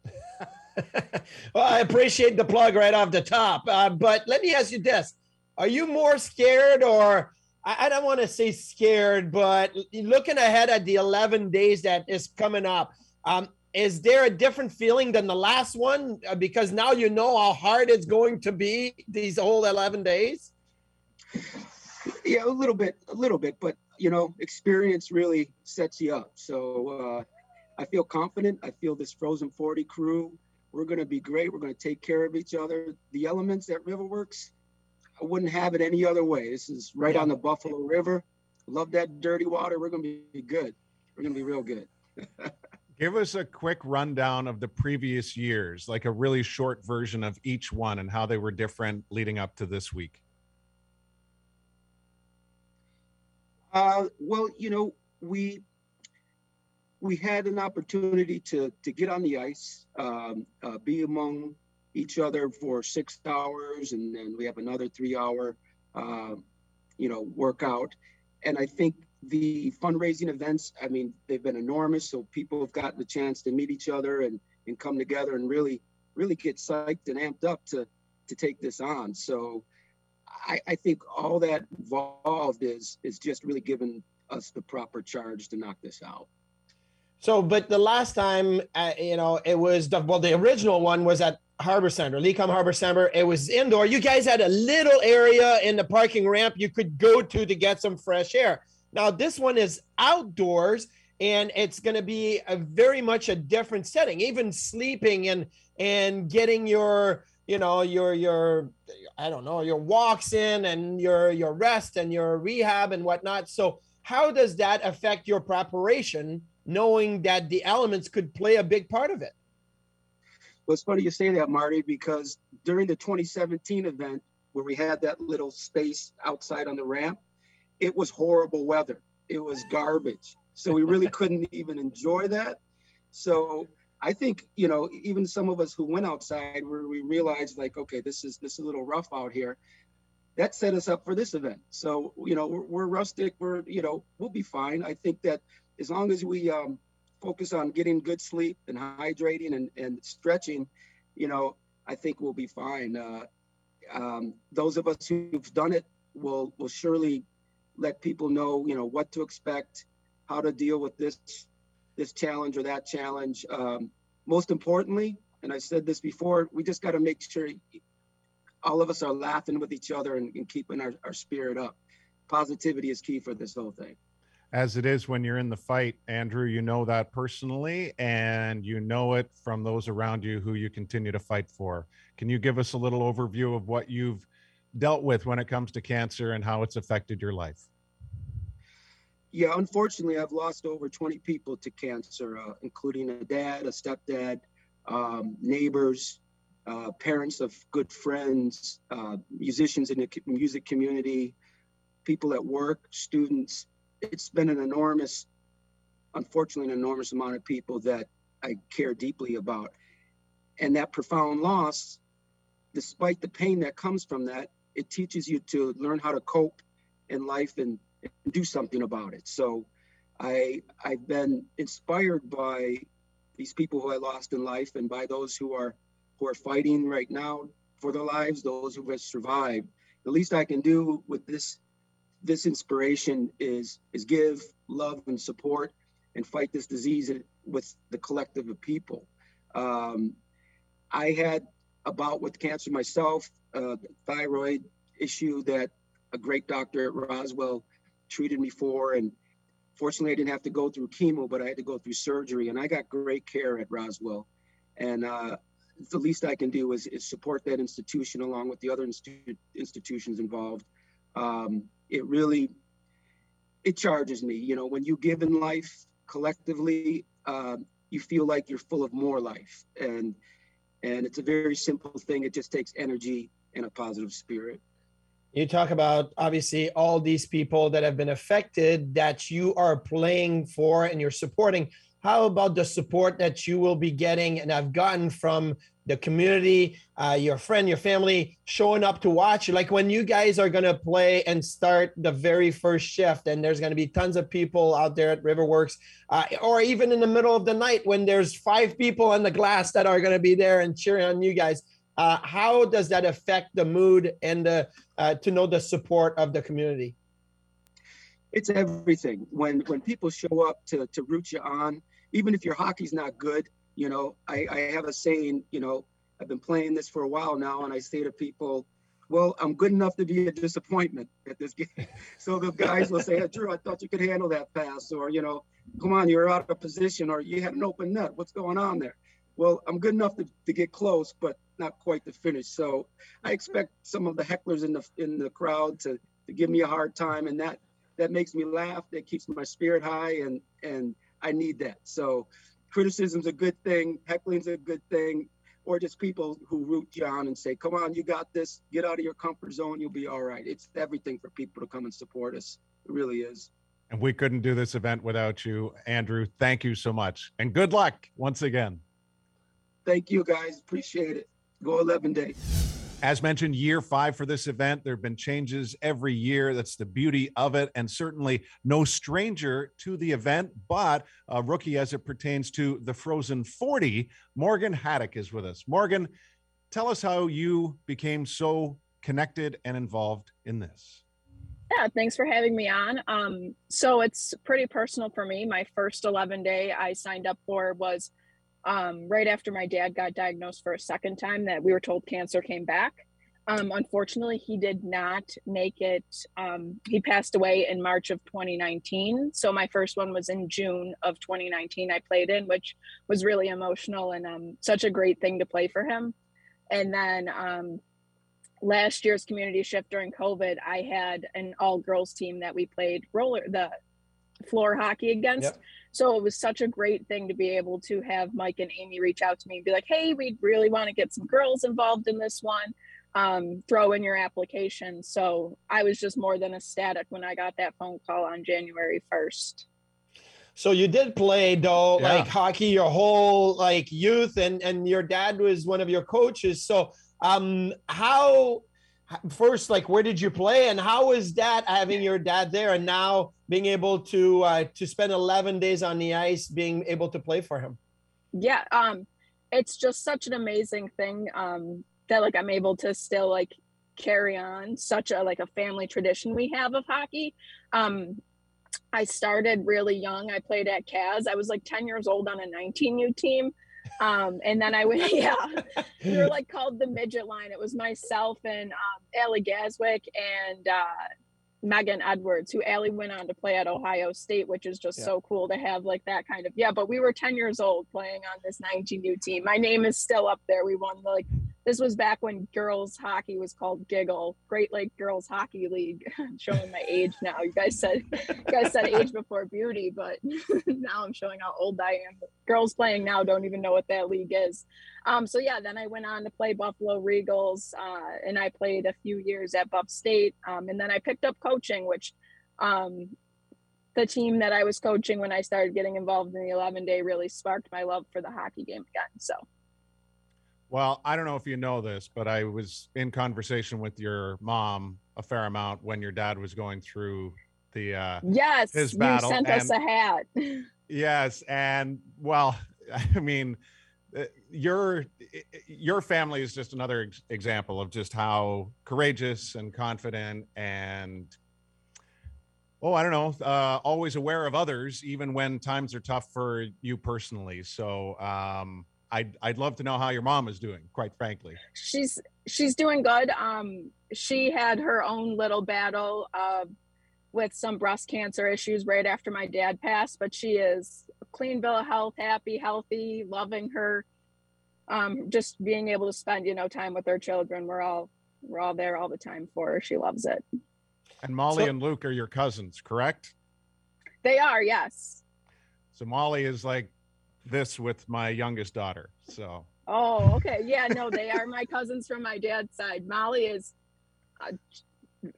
F: *laughs*
D: well, I appreciate the plug right off the top. Uh, but let me ask you this Are you more scared or I, I don't want to say scared, but looking ahead at the 11 days that is coming up, um, is there a different feeling than the last one? Uh, because now you know how hard it's going to be these whole 11 days.
F: Yeah, a little bit, a little bit, but you know, experience really sets you up. So uh, I feel confident. I feel this Frozen 40 crew. We're going to be great. We're going to take care of each other. The elements at Riverworks, I wouldn't have it any other way. This is right on the Buffalo River. Love that dirty water. We're going to be good. We're going to be real good. *laughs*
C: Give us a quick rundown of the previous years, like a really short version of each one and how they were different leading up to this week.
F: Uh, well, you know, we we had an opportunity to to get on the ice, um, uh, be among each other for six hours, and then we have another three hour, uh, you know, workout. And I think the fundraising events, I mean, they've been enormous. So people have gotten the chance to meet each other and and come together and really really get psyched and amped up to to take this on. So I, I think all that involved is is just really giving us the proper charge to knock this out.
D: So, but the last time, uh, you know, it was the well, the original one was at Harbor Center, Lecom Harbor Center. It was indoor. You guys had a little area in the parking ramp you could go to to get some fresh air. Now, this one is outdoors and it's going to be a very much a different setting. Even sleeping and and getting your you know your your i don't know your walks in and your your rest and your rehab and whatnot so how does that affect your preparation knowing that the elements could play a big part of it
F: well it's funny you say that marty because during the 2017 event where we had that little space outside on the ramp it was horrible weather. It was garbage. So we really *laughs* couldn't even enjoy that. So I think you know even some of us who went outside where we realized like okay this is this is a little rough out here that set us up for this event. So you know we're, we're rustic. We're you know we'll be fine. I think that as long as we um, focus on getting good sleep and hydrating and, and stretching you know I think we'll be fine uh, um, those of us who've done it will will surely let people know you know what to expect how to deal with this this challenge or that challenge. Um, most importantly, and I said this before, we just got to make sure all of us are laughing with each other and, and keeping our, our spirit up. Positivity is key for this whole thing.
C: As it is when you're in the fight, Andrew, you know that personally, and you know it from those around you who you continue to fight for. Can you give us a little overview of what you've dealt with when it comes to cancer and how it's affected your life?
F: yeah, unfortunately, I've lost over 20 people to cancer, uh, including a dad, a stepdad, um, neighbors, uh, parents of good friends, uh, musicians in the music community, people at work, students. It's been an enormous, unfortunately, an enormous amount of people that I care deeply about. And that profound loss, despite the pain that comes from that, it teaches you to learn how to cope in life and and do something about it. So I I've been inspired by these people who I lost in life and by those who are who are fighting right now for their lives, those who have survived. The least I can do with this this inspiration is is give love and support and fight this disease with the collective of people. Um, I had a bout with cancer myself, uh, thyroid issue that a great doctor at Roswell treated me for. And fortunately, I didn't have to go through chemo, but I had to go through surgery. And I got great care at Roswell. And uh, the least I can do is, is, support that institution along with the other institu- institutions involved. Um, it really it charges me. You know, when you give in life collectively, uh, you feel like you're full of more life, and and it's a very simple thing. It just takes energy and a positive spirit
D: you talk about obviously all these people that have been affected that you are playing for and you're supporting how about the support that you will be getting and I've gotten from the community uh, your friend your family showing up to watch like when you guys are going to play and start the very first shift and there's going to be tons of people out there at riverworks uh, or even in the middle of the night when there's five people on the glass that are going to be there and cheering on you guys uh, how does that affect the mood and the, uh, to know the support of the community?
F: it's everything. When when people show up to to root you on, even if your hockey's not good, you know, I, I have a saying, you know, I've been playing this for a while now, and I say to people, well, I'm good enough to be a disappointment at this game. *laughs* So the guys will say, hey, Drew, I thought you could handle that pass, or you know, come on, you're out of position, or you had an open net. What's going on there? Well, I'm good enough to, to get close, but not quite to finish. So I expect some of the hecklers in the in the crowd to to give me a hard time, and that that makes me laugh. That keeps my spirit high, and and I need that. So criticism's a good thing, heckling's a good thing, or just people who root you on and say, "Come on, you got this. Get out of your comfort zone. You'll be all right." It's everything for people to come and support us. It really is.
C: And we couldn't do this event without you, Andrew. Thank you so much, and good luck once again.
F: Thank you, guys. Appreciate it. Go 11 days.
C: As mentioned, year five for this event. There have been changes every year. That's the beauty of it. And certainly no stranger to the event, but a rookie as it pertains to the Frozen 40. Morgan Haettich is with us. Morgan, tell us how you became so connected and involved in this.
G: Yeah, thanks for having me on. Um, so it's pretty personal for me. My first 11 day I signed up for was um, right after my dad got diagnosed for a second time that we were told cancer came back. Um, unfortunately, he did not make it. Um, he passed away in March of 2019. So my first one was in June of 2019. I played in, which was really emotional and um, such a great thing to play for him. And then um, last year's community shift during COVID, I had an all girls team that we played roller the floor hockey against. Yep. So it was such a great thing to be able to have Mike and Amy reach out to me and be like, hey, we really want to get some girls involved in this one. Um, throw in your application. So I was just more than ecstatic when I got that phone call on January 1st.
D: So you did play though, yeah. like hockey your whole like youth and and your dad was one of your coaches. So um how first like where did you play and how was that having your dad there and now being able to uh, to spend 11 days on the ice being able to play for him?
G: Yeah um it's just such an amazing thing um that like i'm able to still like carry on such a like a family tradition we have of hockey. Um i started really young. I played at Caz i was like 10 years old on a 19u team um, and then I went, *laughs* yeah, *laughs* we were like called the midget line. It was myself and um, Ellie Gaswick and uh, Megan Edwards, who Allie went on to play at Ohio State, which is just yeah. so cool to have like that kind of yeah. But we were 10 years old playing on this 19U team. My name is still up there. We won like this was back when girls hockey was called Giggle, Great Lake Girls Hockey League. *laughs* I'm showing my age now. You guys said you guys said age *laughs* before beauty, but *laughs* now I'm showing how old I am. Girls playing now don't even know what that league is. Um, so yeah, then I went on to play Buffalo Regals, uh, and I played a few years at Buff State, um, and then I picked up coaching, which um, the team that I was coaching when I started getting involved in the 11 day really sparked my love for the hockey game again. So.
C: Well, I don't know if you know this, but I was in conversation with your mom a fair amount when your dad was going through the uh
G: yes
C: his battle.
G: You sent and, us a hat. *laughs*
C: yes, and well, *laughs* I mean, uh, your your family is just another ex- example of just how courageous and confident and oh i don't know uh, always aware of others even when times are tough for you personally so um, I'd, I'd love to know how your mom is doing quite frankly
G: she's she's doing good um, she had her own little battle uh, with some breast cancer issues right after my dad passed but she is clean bill of health, happy, healthy, loving her. Um, just being able to spend, you know, time with her children. We're all we're all there all the time for her. She loves it.
C: And Molly so, and Luke are your cousins, correct?
G: They are, yes.
C: So Molly is like this with my youngest daughter. So
G: Oh, okay. Yeah, no, they are my cousins from my dad's side. Molly is a,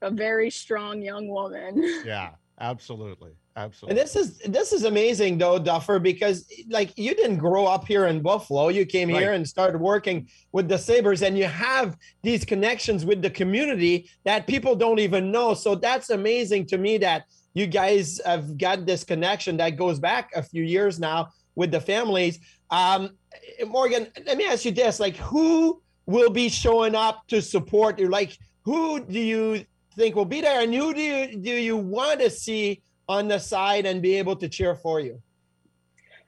G: a very strong young woman. *laughs*
C: Yeah, absolutely. Absolutely.
D: And this is this is amazing though, Duffer, because like you didn't grow up here in Buffalo. You came right. here and started working with the Sabres, and you have these connections with the community that people don't even know. So that's amazing to me that you guys have got this connection that goes back a few years now with the families. Um, Morgan, let me ask you this: like, who will be showing up to support you? Like, who do you think will be there, and who do you do you want to see on the side and be able to cheer for you.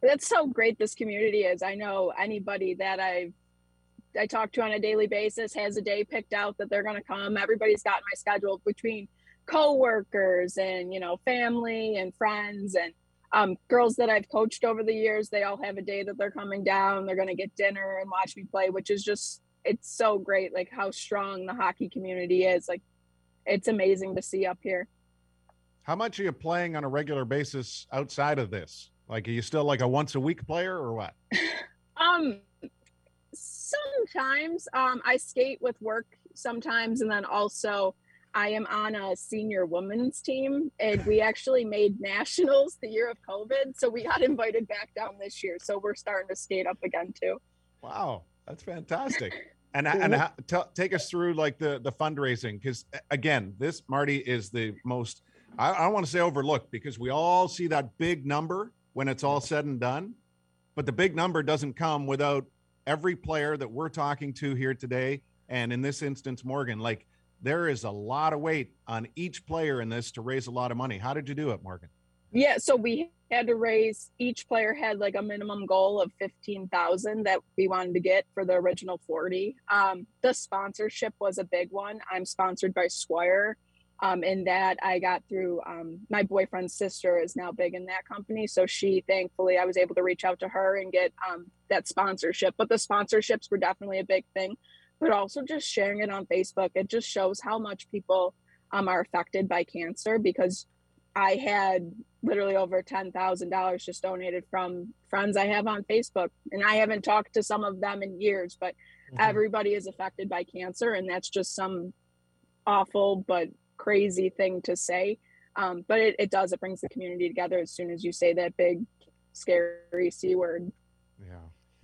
G: That's so great this community is. I know anybody that I I talk to on a daily basis has a day picked out that they're going to come. Everybody's got my schedule between coworkers and you know family and friends and um, girls that I've coached over the years. They all have a day that they're coming down. They're going to get dinner and watch me play, which is just it's so great. Like how strong the hockey community is. Like it's amazing to see up here.
C: How much are you playing on a regular basis outside of this? Like, are you still like a once a week player or what? *laughs*
G: um, sometimes um, I skate with work sometimes, and then also I am on a senior women's team, and we actually made nationals the year of COVID, so we got invited back down this year. So we're starting to skate up again too.
C: Wow, that's fantastic. *laughs* And and how, t- take us through like the the fundraising because again, this Marty is the most I, I want to say overlooked because we all see that big number when it's all said and done, but the big number doesn't come without every player that we're talking to here today, and in this instance, Morgan. Like there is a lot of weight on each player in this to raise a lot of money. How did you do it, Morgan?
G: Yeah, so we had to raise each player had like a minimum goal of 15,000 that we wanted to get for the original 40. Um, the sponsorship was a big one. I'm sponsored by Squire. Um, and that I got through um, my boyfriend's sister is now big in that company. So she, thankfully, I was able to reach out to her and get um, that sponsorship. But the sponsorships were definitely a big thing. But also just sharing it on Facebook, it just shows how much people um, are affected by cancer because I had literally over $10,000 just donated from friends I have on Facebook. And I haven't talked to some of them in years, but mm-hmm. everybody is affected by cancer. And that's just some awful but crazy thing to say. Um, but it, it does, it brings the community together as soon as you say that big, scary C word.
C: Yeah.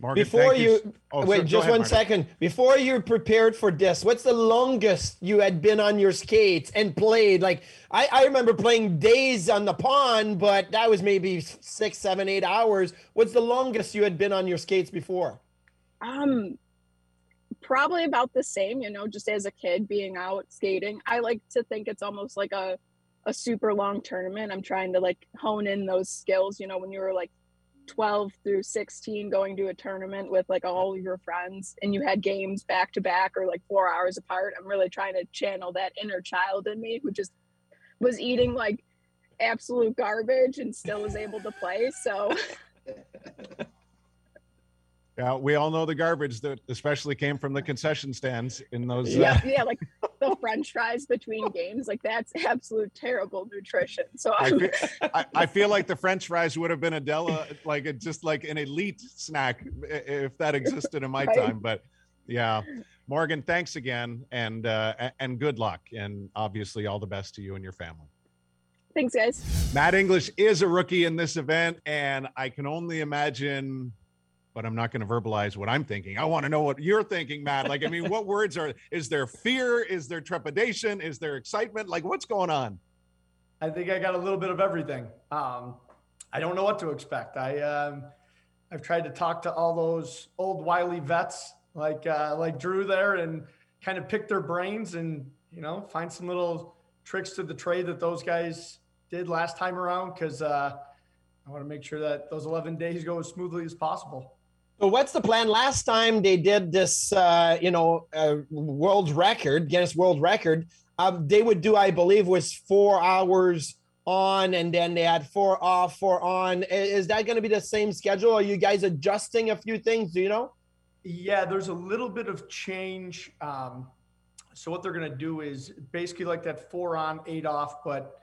D: Morgan, Before you, you oh, wait, so, just ahead, one second. Before you're prepared for this, what's the longest you had been on your skates and played? Like I, I remember playing days on the pond, but that was maybe six, seven, eight hours. What's the longest you had been on your skates before?
G: Um, probably about the same. You know, just as a kid being out skating, I like to think it's almost like a a super long tournament. I'm trying to like hone in those skills. You know, when you were like 12 through 16 going to a tournament with like all your friends and you had games back to back or like four hours apart i'm really trying to channel that inner child in me who just was eating like absolute garbage and still was able to play so *laughs*
C: Yeah, we all know the garbage that especially came from the concession stands in those.
G: Yeah, uh... yeah, like the French fries between games, like that's *laughs* absolute terrible nutrition. So
C: I feel, I, I feel, like the French fries would have been a Della, like a, just like an elite snack if that existed in my right? time. But yeah, Morgan, thanks again, and uh, and good luck, and obviously all the best to you and your family.
G: Thanks, guys.
C: Matt English is a rookie in this event, and I can only imagine but I'm not going to verbalize what I'm thinking. I want to know what you're thinking, Matt. Like, I mean, what *laughs* words are, is there fear? Is there trepidation? Is there excitement? Like, what's going on?
H: I think I got a little bit of everything. Um, I don't know what to expect. I, um, I've tried to talk to all those old wily vets like, uh, like Drew there and kind of pick their brains and, you know, find some little tricks to the trade that those guys did last time around. Cause, uh, I want to make sure that those 11 days go as smoothly as possible.
D: So what's the plan? Last time they did this, uh, you know, uh, world record, Guinness World Record. Um, they would do, I believe, was four hours on, and then they had four off, four on. Is that going to be the same schedule? Are you guys adjusting a few things? Do you know?
H: Yeah, there's a little bit of change. Um, so what they're going to do is basically like that four on, eight off, but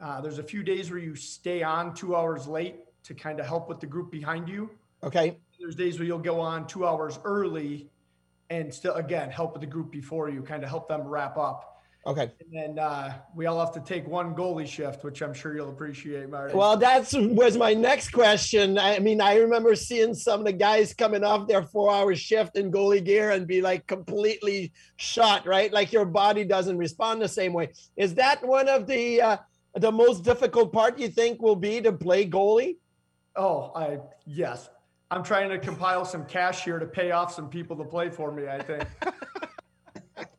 H: uh, there's a few days where you stay on two hours late to kind of help with the group behind you.
D: Okay
H: there's days where you'll go on two hours early and still again help with the group before you kind of help them wrap up.
D: Okay.
H: And then uh, we all have to take one goalie shift which i'm sure you'll appreciate Marty.
D: well that's was my next question. I mean i remember seeing some of the guys coming off their four hour shift in goalie gear and be like completely shot right? Like your body doesn't respond the same way. Is that one of the uh, the most difficult part you think will be to play goalie?
H: Oh i yes I'm trying to compile some cash here to pay off some people to play for me. I think.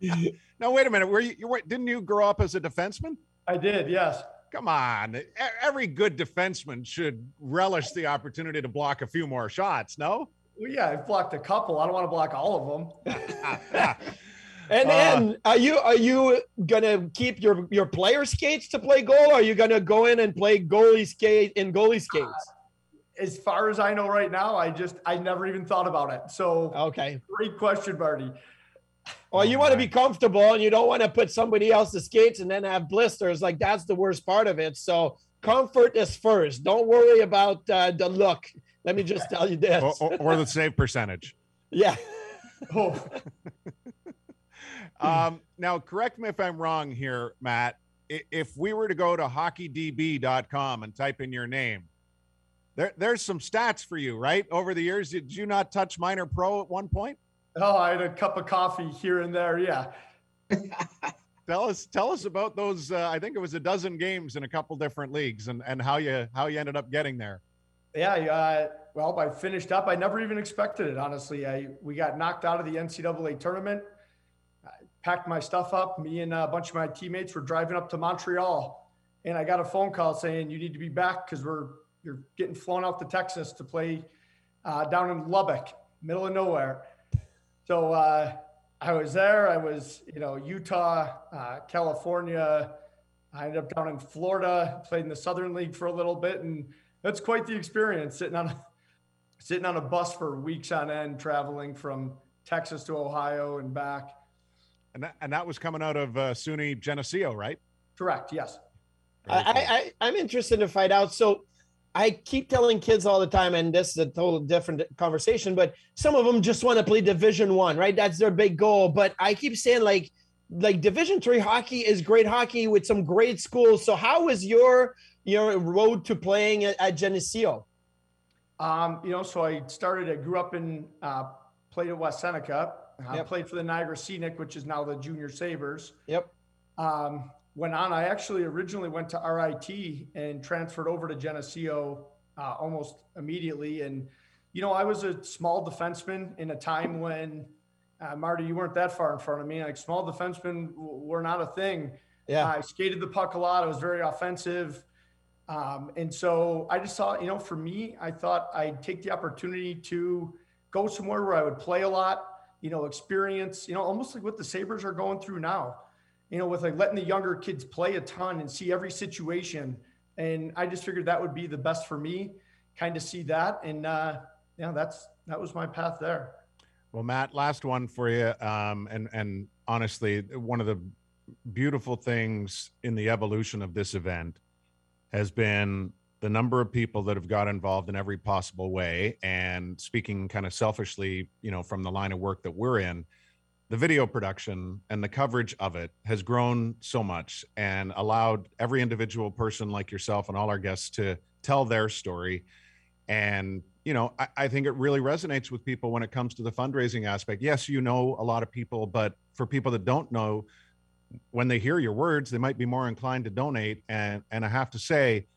H: *laughs*
C: now wait a minute. Were you, you were, didn't you grow up as a defenseman?
H: I did. Yes.
C: Come on. Every good defenseman should relish the opportunity to block a few more shots, no?
H: Well, yeah, I've blocked a couple. I don't want to block all of them. *laughs*
D: And
C: Uh,
D: then are you are you gonna keep your your player skates to play goal? Or are you gonna go in and play goalie skate in goalie skates?
H: As far as I know right now, I just I never even thought about it. So
D: Okay.
H: great question, Marty.
D: Well, you want to be comfortable and you don't want to put somebody else's skates and then have blisters. Like that's the worst part of it. So comfort is first. Don't worry about uh, the look. Let me just tell you this.
C: or, or, or the save percentage. *laughs*
D: yeah.
H: Oh, *laughs*
C: Um, now, correct me if I'm wrong here, Matt. If we were to go to hockeydb.com and type in your name, there, there's some stats for you, right? Over the years, did you not touch minor pro at one point?
H: oh, I had a cup of coffee here and there. Yeah. *laughs*
C: Tell us, tell us about those. Uh, I think it was a dozen games in a couple different leagues, and and how you how you ended up getting there.
H: Yeah, uh, well, I finished up. I never even expected it, honestly. I we got knocked out of the NCAA tournament. I packed my stuff up. Me and a bunch of my teammates were driving up to Montreal, and I got a phone call saying you need to be back because we're you're getting flown out to Texas to play uh, down in Lubbock, middle of nowhere. So uh, I was there. I was, you know, Utah, uh, California. I ended up down in Florida, played in the Southern League for a little bit, and that's quite the experience sitting on a, sitting on a bus for weeks on end, traveling from Texas to Ohio and back.
C: And that, and that was coming out of uh, SUNY Geneseo, right?
H: Correct. Yes.
D: I, I, I'm interested to find out. So I keep telling kids all the time, and this is a total different conversation, but some of them just want to play division one, right? That's their big goal. But I keep saying like, like division three hockey is great hockey with some great schools. So how was your, your road to playing at, at Geneseo?
H: Um, you know, so I started, I grew up in, uh, played at West Seneca, I
D: Yep.
H: played for the Niagara Scenic, which is now the Junior Sabres.
D: Yep.
H: Um, went on, I actually originally went to RIT and transferred over to Geneseo uh, almost immediately. And, you know, I was a small defenseman in a time when, uh, Marty, you weren't that far in front of me. Like small defensemen were not a thing.
D: Yeah.
H: I skated the puck a lot. I was very offensive. Um, and so I just thought, you know, for me, I thought I'd take the opportunity to go somewhere where I would play a lot, you know, experience, you know, almost like what the Sabres are going through now, you know, with like letting the younger kids play a ton and see every situation. And I just figured that would be the best for me, kind of see that. And, uh, yeah, that's, that was my path there.
C: Well, Matt, last one for you. Um, and and honestly, one of the beautiful things in the evolution of this event has been the number of people that have got involved in every possible way. And speaking kind of selfishly, you know, from the line of work that we're in, the video production and the coverage of it has grown so much and allowed every individual person like yourself and all our guests to tell their story. And, you know, I, I think it really resonates with people when it comes to the fundraising aspect. Yes, you know a lot of people, but for people that don't know, when they hear your words, they might be more inclined to donate. And and I have to say,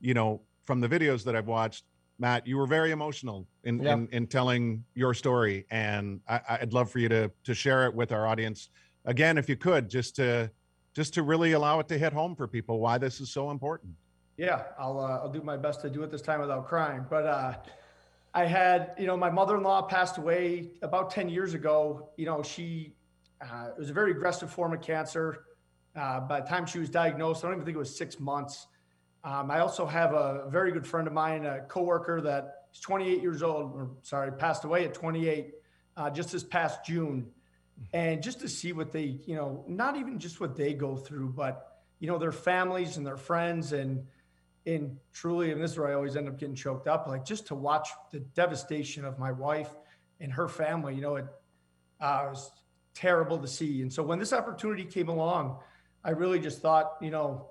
C: you know, from the videos that I've watched, Matt, you were very emotional in
D: Yeah.
C: in, in telling your story, and I, I'd love for you to to share it with our audience again, if you could, just to just to really allow it to hit home for people why this is so important.
H: Yeah, I'll uh, I'll do my best to do it this time without crying. But uh, I had, you know, my mother-in-law passed away about ten years ago. You know, she uh, it was a very aggressive form of cancer. Uh, by the time she was diagnosed, I don't even think it was six months. Um, I also have a very good friend of mine, a coworker that is 28 years old, or sorry, passed away at 28 uh, just this past June. And just to see what they, you know, not even just what they go through, but you know, their families and their friends and and truly, and this is where I always end up getting choked up, like just to watch the devastation of my wife and her family, you know, it uh, was terrible to see. And so when this opportunity came along, I really just thought, you know,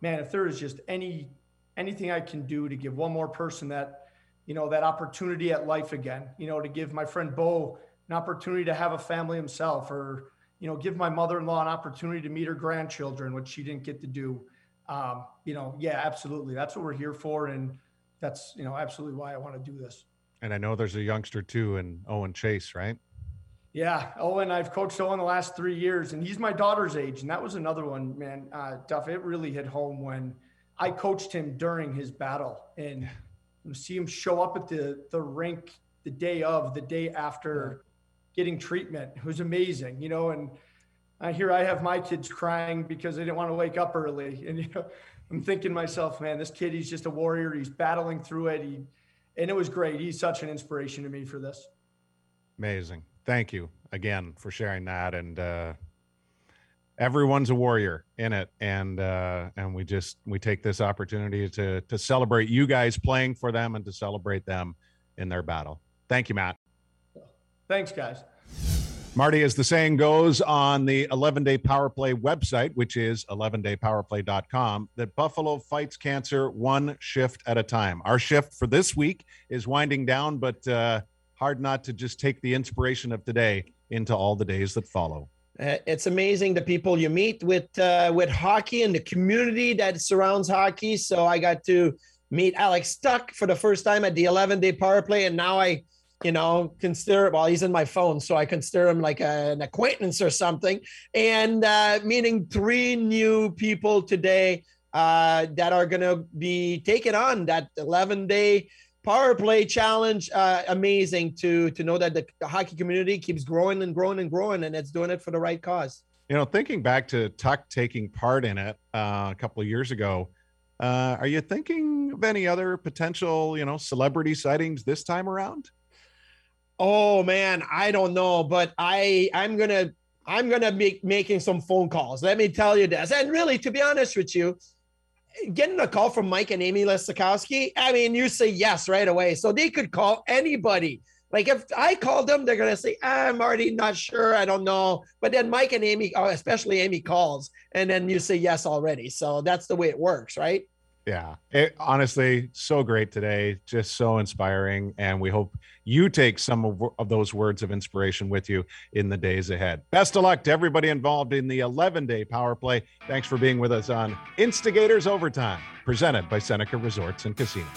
H: man, if there is just any anything I can do to give one more person that, you know, that opportunity at life again, you know, to give my friend Bo an opportunity to have a family himself, or you know, give my mother-in-law an opportunity to meet her grandchildren, which she didn't get to do. Um, you know, yeah, absolutely. That's what we're here for, and that's you know absolutely why I want to do this.
C: And I know there's a youngster too, and Owen Chase, right?
H: Yeah, Owen, I've coached Owen the last three years, and he's my daughter's age, and that was another one, man. Uh, Duff, it really hit home when, I coached him during his battle and see him show up at the the rink the day of, the day after getting treatment. It was amazing, you know, and I hear I have my kids crying because they didn't want to wake up early. *laughs* And you know, I'm thinking myself, man, this kid, he's just a warrior. He's battling through it. He and it was great. He's such an inspiration to me for this.
C: Amazing. Thank you again for sharing that. And uh, everyone's a warrior in it, and uh, and we just we take this opportunity to to celebrate you guys playing for them and to celebrate them in their battle. Thank you, Matt.
H: Thanks, guys.
C: Marty, as the saying goes on the 11 day power play website, which is 11daypowerplay.com, that Buffalo fights cancer one shift at a time. Our shift for this week is winding down, but uh, hard not to just take the inspiration of today into all the days that follow.
D: Uh, it's amazing the people you meet with uh, with hockey and the community that surrounds hockey. So I got to meet Alex Tuch for the first time at the 11 day power play, and now I you know, consider well, he's in my phone, so I consider him like a, an acquaintance or something. And uh, meeting three new people today uh, that are going to be taking on that 11 day power play challenge. Uh, amazing to to know that the, hockey community keeps growing and growing and growing, and it's doing it for the right cause.
C: You know, thinking back to Tuch taking part in it uh, a couple of years ago. Uh, are you thinking of any other potential, you know, celebrity sightings this time around?
D: Oh man, I don't know, but I I'm gonna I'm gonna be making some phone calls. Let me tell you this. And really, to be honest with you, getting a call from Mike and Amy Lesakowski, I mean, you say yes right away. So they could call anybody. Like if I call them, they're gonna say, "I'm already not sure. I don't know." But then Mike and Amy, oh, especially Amy, calls, and then you say yes already. So that's the way it works, right?
C: Yeah, it, honestly, so great today, just so inspiring, and we hope you take some of, of, those words of inspiration with you in the days ahead. Best of luck to everybody involved in the 11-day power play. Thanks for being with us on Instigators Overtime, presented by Seneca Resorts and Casinos.